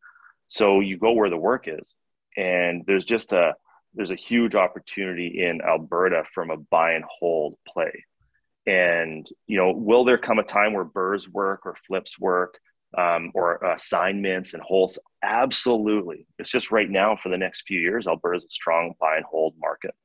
So you go where the work is. and there's just a there's a huge opportunity in Alberta from a buy and hold play. And you know, will there come a time where BRRRRs work or flips work? Um, or assignments and holds. Absolutely. It's just right now for the next few years, Alberta's a strong buy and hold market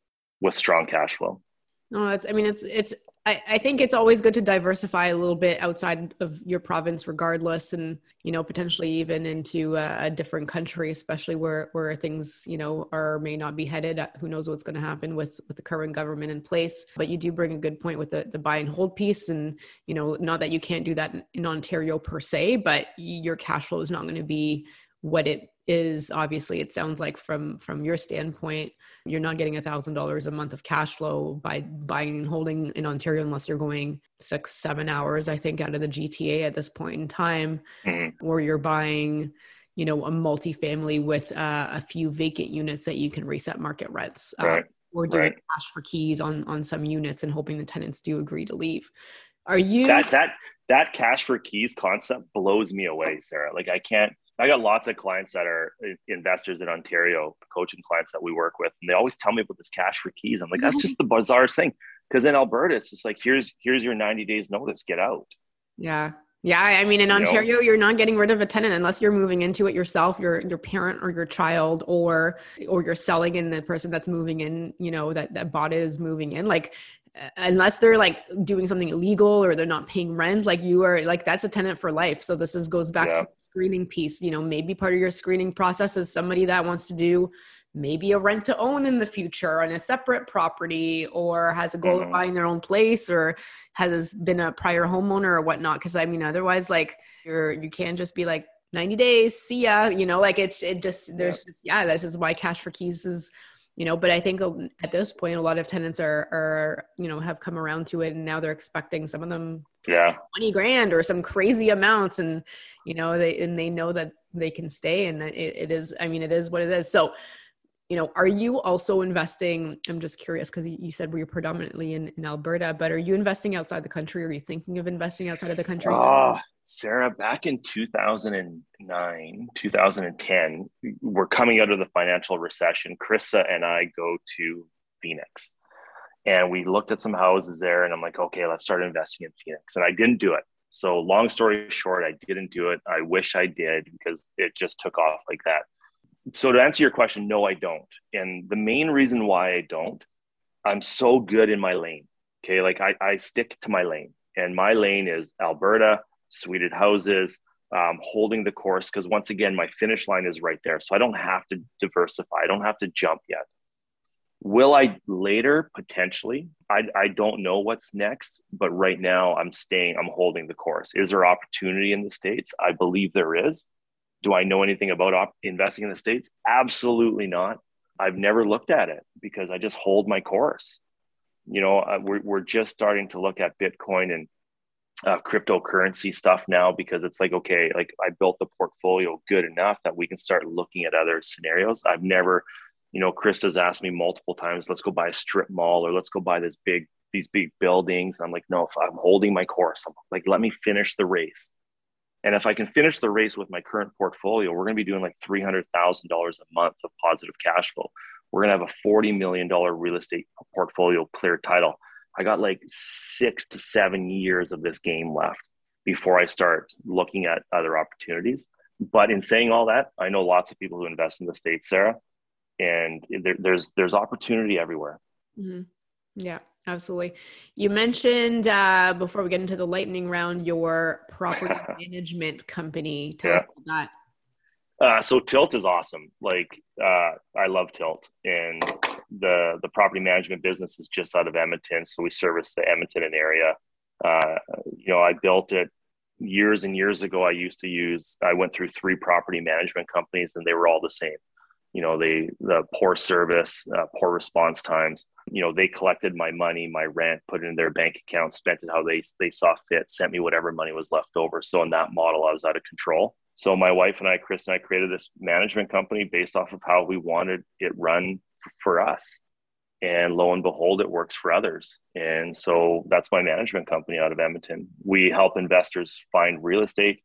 with strong cash flow. No, it's, I mean, it's, it's, I, I think it's always good to diversify a little bit outside of your province, regardless, and you know potentially even into a, different country, especially where where things you know are may not be headed. Uh, who knows what's going to happen with with the current government in place? But you do bring a good point with the the buy and hold piece, and you know not that you can't do that in Ontario per se, but your cash flow is not going to be what it is obviously it sounds like from from your standpoint you're not getting a thousand dollars a month of cash flow by buying and holding in ontario unless you're going six seven hours i think out of the gta at this point in time mm-hmm. or you're buying you know a multifamily with uh, a few vacant units that you can reset market rents uh, right. or doing right. cash for keys on on some units and hoping the tenants do agree to leave are you that that that cash for keys concept blows me away sarah like i can't I got lots of clients that are uh, investors in Ontario, coaching clients that we work with, and they always tell me about this cash for keys. I'm like, that's just the bizarre thing. Because in Alberta, it's just like here's here's your 90 days notice, get out. Yeah. Yeah, I mean, in Ontario, you are not getting rid of a tenant unless you're moving into it yourself, your your parent or your child, or or you're selling, and the person that's moving in, you know, that that bought is moving in. Like unless they're like doing something illegal or they're not paying rent like you are like that's a tenant for life so this is goes back yeah. to screening piece you know maybe part of your screening process is somebody that wants to do maybe a rent to own in the future on a separate property or has a goal mm-hmm. of buying their own place or has been a prior homeowner or whatnot because i mean otherwise like you're you can't just be like 90 days see ya you know like it's it just there's yeah. just yeah this is why cash for keys is you know but i think um, at this point a lot of tenants are are you know have come around to it and now they're expecting some of them yeah. 20 grand or some crazy amounts and you know they and they know that they can stay and it, it is i mean it is what it is. So you know are you also investing i'm just curious because you said we are predominantly in, in alberta but are you investing outside the country? Are you thinking of investing outside of the country? Oh sarah back in 2009 2010 we're coming out of the financial recession. Krista and i go to phoenix and we looked at some houses there and i'm like okay let's start investing in phoenix and i didn't do it. So long story short i didn't do it. I wish i did because it just took off like that so to answer your question, no, I don't. And the main reason why I don't, I'm so good in my lane. Okay. Like I, I stick to my lane and my lane is Alberta, suited houses, um, holding the course. Cause once again, my finish line is right there. So I don't have to diversify. I don't have to jump yet. Will I later potentially? I, I don't know what's next, but right now I'm staying, I'm holding the course. Is there opportunity in the States? I believe there is. Do I know anything about op- investing in the States? Absolutely not. I've never looked at it because I just hold my course. You know, uh, we're, we're just starting to look at Bitcoin and uh, cryptocurrency stuff now because it's like, okay, like I built the portfolio good enough that we can start looking at other scenarios. I've never, you know, Chris has asked me multiple times, let's go buy a strip mall or let's go buy this big, these big buildings. And I'm like, no, I'm holding my course, I'm like, let me finish the race. And if I can finish the race with my current portfolio, we're going to be doing like $300,000 a month of positive cash flow. We're going to have a $40 million real estate portfolio clear title. I got like six to seven years of this game left before I start looking at other opportunities. But in saying all that, I know lots of people who invest in the States, Sarah, and there, there's, there's opportunity everywhere. Mm-hmm. Yeah. Absolutely. You mentioned uh, before we get into the lightning round your property [laughs] management company. Tell yeah. us about that. Uh, so Tilt is awesome. Like uh, I love Tilt, and the the property management business is just out of Edmonton, so we service the Edmonton and area. Uh, you know, I built it years and years ago. I used to use. I went through three property management companies, and they were all the same you know they the poor service uh, poor response times you know they collected my money my rent put it in their bank account spent it how they they saw fit sent me whatever money was left over. So in that model i was out of control. So my wife and i chris and i created this management company based off of how we wanted it run for us. And lo and behold it works for others. And so that's my management company out of edmonton. We help investors find real estate.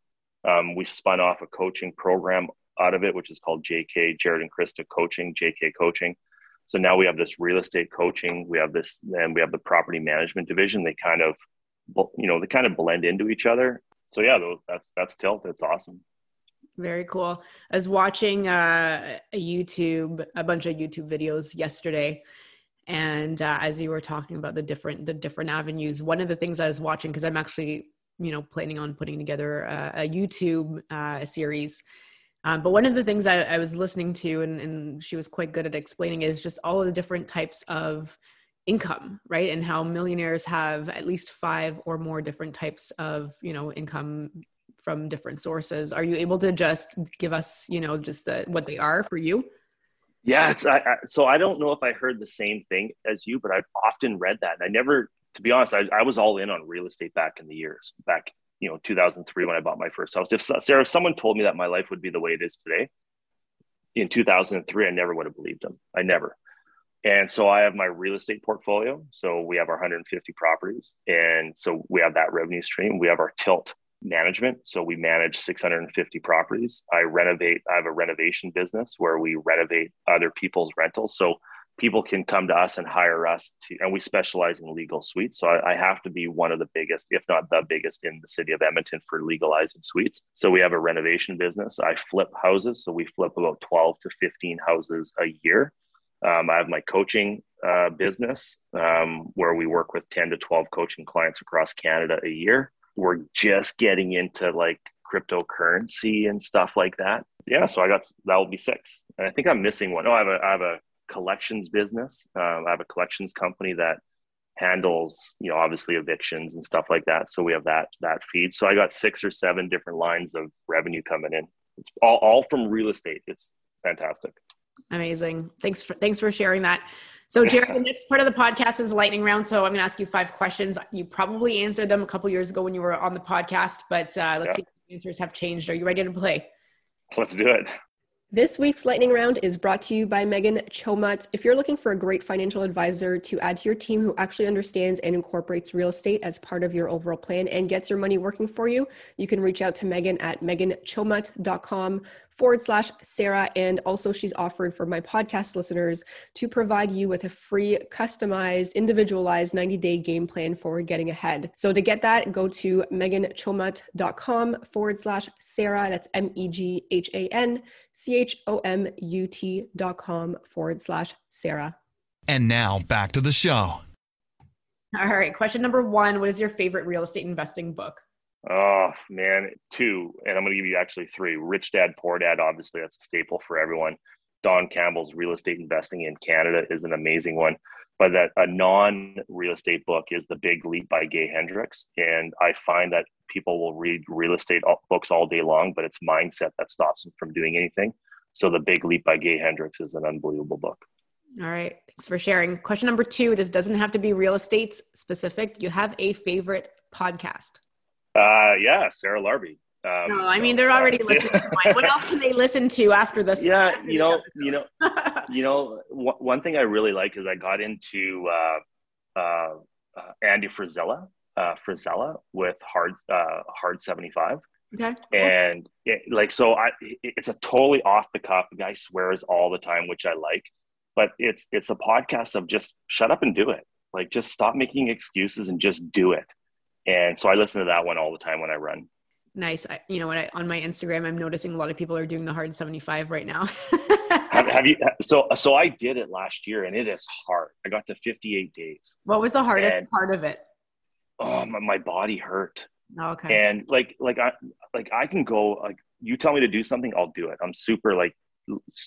Um, we spun off a coaching program out of it, which is called JK Jared and Krista Coaching, JK Coaching. So now we have this real estate coaching, we have this, and we have the property management division. They kind of, you know, they kind of blend into each other. So yeah, that's that's Tilt. It's awesome. Very cool. I was watching uh, a YouTube, a bunch of YouTube videos yesterday, and uh, as you were talking about the different the different avenues, one of the things I was watching because I'm actually you know planning on putting together a, a YouTube uh, series. Um, but one of the things I, I was listening to, and, and she was quite good at explaining, is just all of the different types of income right? And how millionaires have at least five or more different types of you know income from different sources. Are you able to just give us you know just the what they are for you? Yeah it's I, I, so i don't know if i heard the same thing as you but i've often read that. And i never to be honest I, I was all in on real estate back in the years back you know 2003 when i bought my first house if sarah if someone told me that my life would be the way it is today in 2003 i never would have believed them i never and so I have my real estate portfolio. So we have our 150 properties. And so we have that revenue stream. We have our tilt management. So we manage 650 properties. I renovate, I have a renovation business where we renovate other people's rentals. So people can come to us and hire us to, and we specialize in legal suites. So I, I, have to be one of the biggest, if not the biggest in the city of Edmonton for legalizing suites. So we have a renovation business. I flip houses. So we flip about 12 to 15 houses a year. Um, I have my coaching uh, business um, where we work with 10 to 12 coaching clients across Canada a year we're just getting into like cryptocurrency and stuff like that. Yeah, so I got that will be six, and I think I'm missing one. Oh, I have a I have a collections business. Um, I have a collections company that handles you know obviously evictions and stuff like that. So we have that that feed. So I got six or seven different lines of revenue coming in. It's all all from real estate. It's fantastic. Amazing. Thanks for thanks for sharing that. So, Jared, the [laughs] next part of the podcast is lightning round. So, I'm going to ask you five questions. You probably answered them a couple years ago when you were on the podcast, but uh, let's yeah. see if the answers have changed. Are you ready to play? Let's do it. This week's lightning round is brought to you by Meghan Chomut. If you're looking for a great financial advisor to add to your team who actually understands and incorporates real estate as part of your overall plan and gets your money working for you, you can reach out to Meghan at meghanchomut.com forward slash Sarah. And also, she's offered for my podcast listeners to provide you with a free, customized, individualized 90 day game plan for getting ahead. So, to get that, go to meghanchomut.com forward slash Sarah. That's M E G H A N C H O M U T dot com forward slash Sarah. And now back to the show. All right. Question number one What is your favorite real estate investing book? Oh man, two, and I'm going to give you actually three. Rich Dad Poor Dad, obviously that's a staple for everyone. Don Campbell's Real Estate Investing in Canada is an amazing one, but that a non-real estate book is The Big Leap by Gay Hendricks, and I find that people will read real estate books all day long, but it's mindset that stops them from doing anything. So The Big Leap by Gay Hendricks is an unbelievable book. All right. Thanks for sharing. Question number two. This doesn't have to be real estate specific. You have a favorite podcast? Uh, yeah, Sarah Larby. Um, no, I mean they're already uh, [laughs] listening to mine. What else can they listen to after this? Yeah, after you know, you know, [laughs] you know. W- one thing I really like is I got into uh, uh, uh Andy Frisella, uh, Frisella with Hard uh, Hard seventy five. Okay. And it, like so, I it's a totally off the cuff. The guy swears all the time, which I like. But it's it's a podcast of just shut up and do it. Like just stop making excuses and just do it. And so I listen to that one all the time when I run. Nice. I, you know what? on my Instagram, I'm noticing a lot of people are doing the hard 75 right now. [laughs] have, have, you? [laughs] So, so I did it last year, and it is hard. I got to 58 days. What was the hardest and, part of it? Oh, my, my body hurt. Oh, okay. And like, like I, like I can go. Like you tell me to do something, I'll do it. I'm super like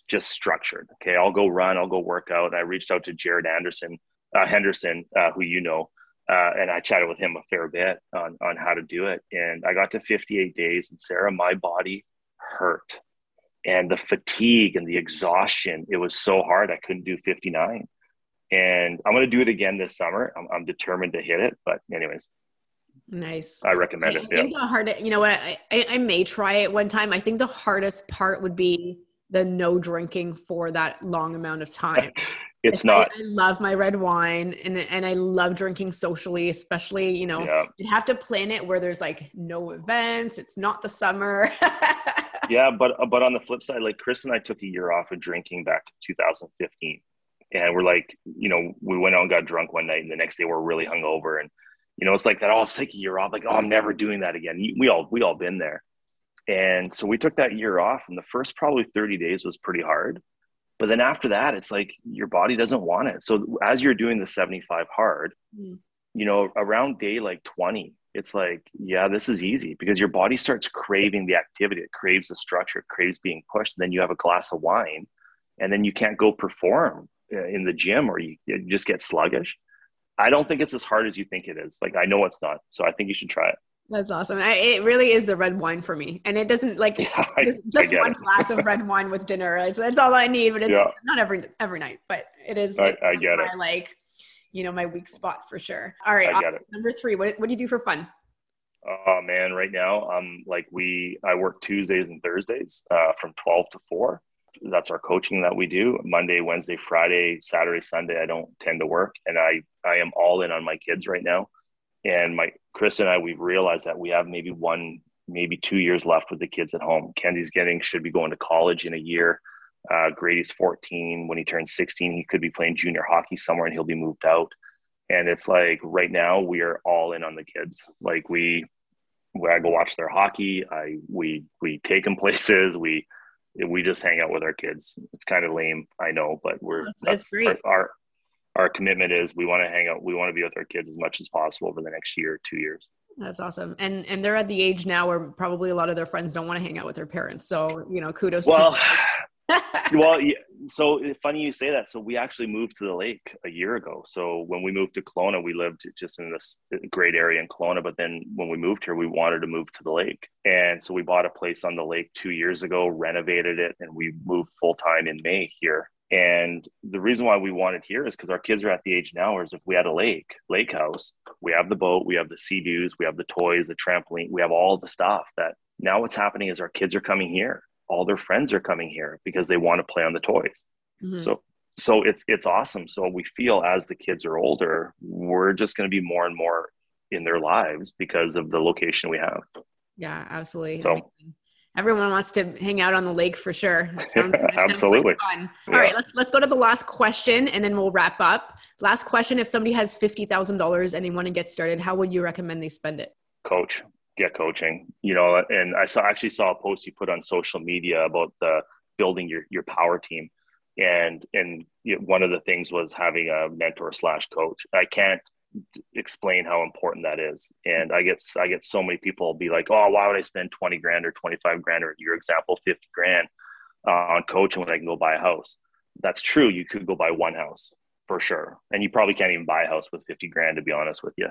just structured. Okay, I'll go run. I'll go work out. I reached out to Jared Anderson, uh, Henderson, uh, who you know uh, and I chatted with him a fair bit on, on how to do it. And I got to 58 days, and Sarah, my body hurt. And the fatigue and the exhaustion, it was so hard. I couldn't do 59. And I'm going to do it again this summer. I'm, I'm determined to hit it. But, anyways, Nice. I recommend I, it. I think yeah. the hard, you know what? I, I, I, may try it one time. I think the hardest part would be the no drinking for that long amount of time. [laughs] it's not I, I, love my red wine and and I love drinking socially, especially, you know, yeah. you have to plan it where there's like no events, it's not the summer. [laughs] yeah, but uh, but on the flip side, like Chris and I took a year off of drinking back in 2015, and we're like, you know, we went out and got drunk one night, and the next day we're really hungover, and you know, it's like that. Oh, it's like a year off. Like, oh, I'm never doing that again. We all we all been there, and so we took that year off, and the first probably 30 days was pretty hard, but then after that, it's like your body doesn't want it. So as you're doing the 75 hard, mm. you know, around day like 20, it's like, yeah, this is easy because your body starts craving the activity. It craves the structure, it craves being pushed. And then you have a glass of wine and then you can't go perform uh, in the gym or you, you just get sluggish. I don't think it's as hard as you think it is. Like, I know it's not. So I think you should try it. That's awesome. I, it really is the red wine for me, and it doesn't like [laughs] yeah, just, just one it. glass of [laughs] red wine with dinner. It's, that's all I need, but it's yeah. not every every night. But it is. I, I get my, it. Like, you know, my weak spot for sure. All right, awesome. number three. What what do you do for fun? Oh man, right now, um, like we, I work Tuesdays and Thursdays, uh, from twelve to four. That's our coaching that we do. Monday, Wednesday, Friday, Saturday, Sunday. I don't tend to work, and I I am all in on my kids right now and my Chris and I, we've realized that we have maybe one, maybe two years left with the kids at home. Kenzie's getting should be going to college in a year. Uh, Grady's 14. When he turns 16, he could be playing junior hockey somewhere, and he'll be moved out. And it's like right now we are all in on the kids. Like we, I go watch their hockey. I we we take them [laughs] places. We we just hang out with our kids. It's kind of lame, I know, but we're that's, that's great. Our, our our commitment is we want to hang out we want to be with our kids as much as possible over the next year two years. That's awesome. And and they're at the age now where probably a lot of their friends don't want to hang out with their parents. So you know kudos well [laughs] well yeah, so funny you say that. So we actually moved to the lake a year ago. So when we moved to Kelowna we lived just in this great area in Kelowna but then when we moved here we wanted to move to the lake. And so we bought a place on the lake two years ago renovated it and we moved full time in May here and the reason why we want it here is because our kids are at the age now, whereas if we had a lake, lake house, we have the boat, we have the sea doos, we have the toys, the trampoline, we have all the stuff that now what's happening is our kids are coming here. All their friends are coming here because they want to play on the toys. Mm-hmm. So so it's it's awesome. So we feel as the kids are older, we're just going to be more and more in their lives because of the location we have. Yeah, absolutely. So everyone wants to hang out on the lake for sure. [laughs] Sounds, Absolutely. fun. Yeah. All right, let's let's go to the last question and then we'll wrap up. Last question: If somebody has fifty thousand dollars and they want to get started, how would you recommend they spend it? Coach, get coaching. You know, and I saw actually saw a post you put on social media about the building your your power team, and and one of the things was having a mentor slash coach. I can't explain how important that is. And I get I get so many people be like, "Oh, why would I spend twenty grand or twenty five grand or your example fifty grand uh, on coaching when I can go buy a house?" That's true. You could go buy one house for sure, and you probably can't even buy a house with fifty grand to be honest with you.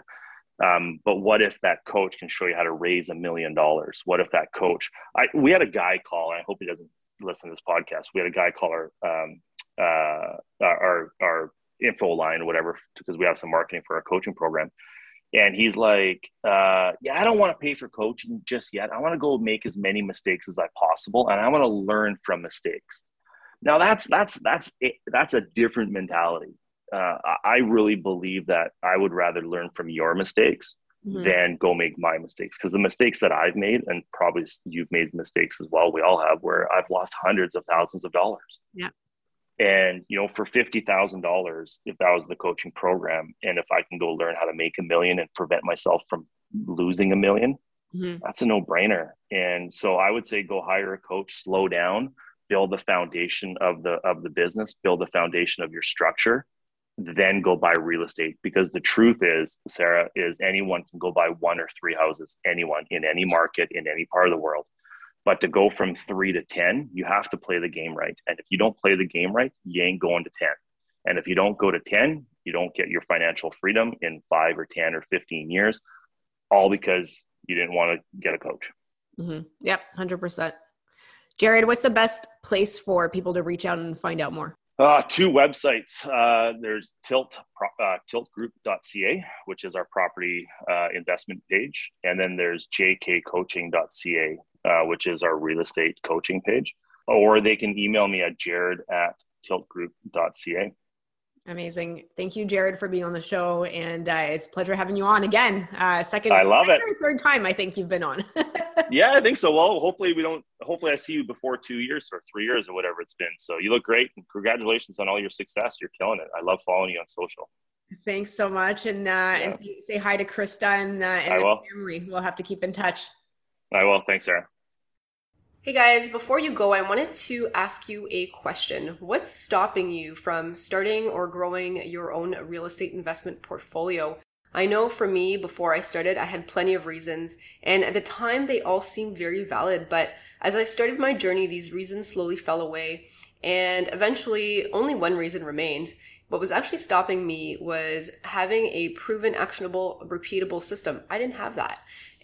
Um, but what if that coach can show you how to raise a million dollars? What if that coach? I we had a guy call. I hope he doesn't listen to this podcast. We had a guy call our um, uh, our our info line or whatever because we have some marketing for our coaching program. And he's like uh, yeah i don't want to pay for coaching just yet. I want to go make as many mistakes as i possible and i want to learn from mistakes. Now that's that's that's it. that's a different mentality. Uh, i really believe that i would rather learn from your mistakes mm-hmm. than go make my mistakes because the mistakes that i've made and probably you've made mistakes as well we all have where i've lost hundreds of thousands of dollars. Yeah and, you know, for $50,000, if that was the coaching program, and if I can go learn how to make a million and prevent myself from losing a 1000000 mm-hmm. that's a no brainer. And so I would say go hire a coach, slow down, build the foundation of the, of the business, build the foundation of your structure, then go buy real estate. Because the truth is, Sarah, is anyone can go buy one or three houses, anyone in any market, in any part of the world. But to go from three to 10, you have to play the game right. And if you don't play the game right, you ain't going to 10. And if you don't go to 10, you don't get your financial freedom in five or 10 or 15 years, all because you didn't want to get a coach. Mm-hmm. Yep, 100%. Jared, what's the best place for people to reach out and find out more? Uh, two websites. Uh, there's tilt uh, tiltgroup.ca, which is our property uh, investment page, and then there's jkcoaching.ca, uh, which is our real estate coaching page. Or they can email me at jared at tiltgroup.ca. Amazing. Thank you, Jared, for being on the show. And uh, it's a pleasure having you on again. Uh, second, I love it. third time I think you've been on. [laughs] yeah, I think so. Well, hopefully we don't. Hopefully, I see you before two years or three years or whatever it's been. So you look great, and congratulations on all your success. You're killing it. I love following you on social. Thanks so much, and uh, yeah. and say hi to Krista and, uh, and the family. We'll have to keep in touch. I will. Thanks, Sarah. Hey guys, before you go, I wanted to ask you a question. What's stopping you from starting or growing your own real estate investment portfolio? I know for me, before I started, I had plenty of reasons, and at the time they all seemed very valid, but as I started my journey, these reasons slowly fell away, and eventually only one reason remained. What was actually stopping me was having a proven, actionable, repeatable system. I didn't have that.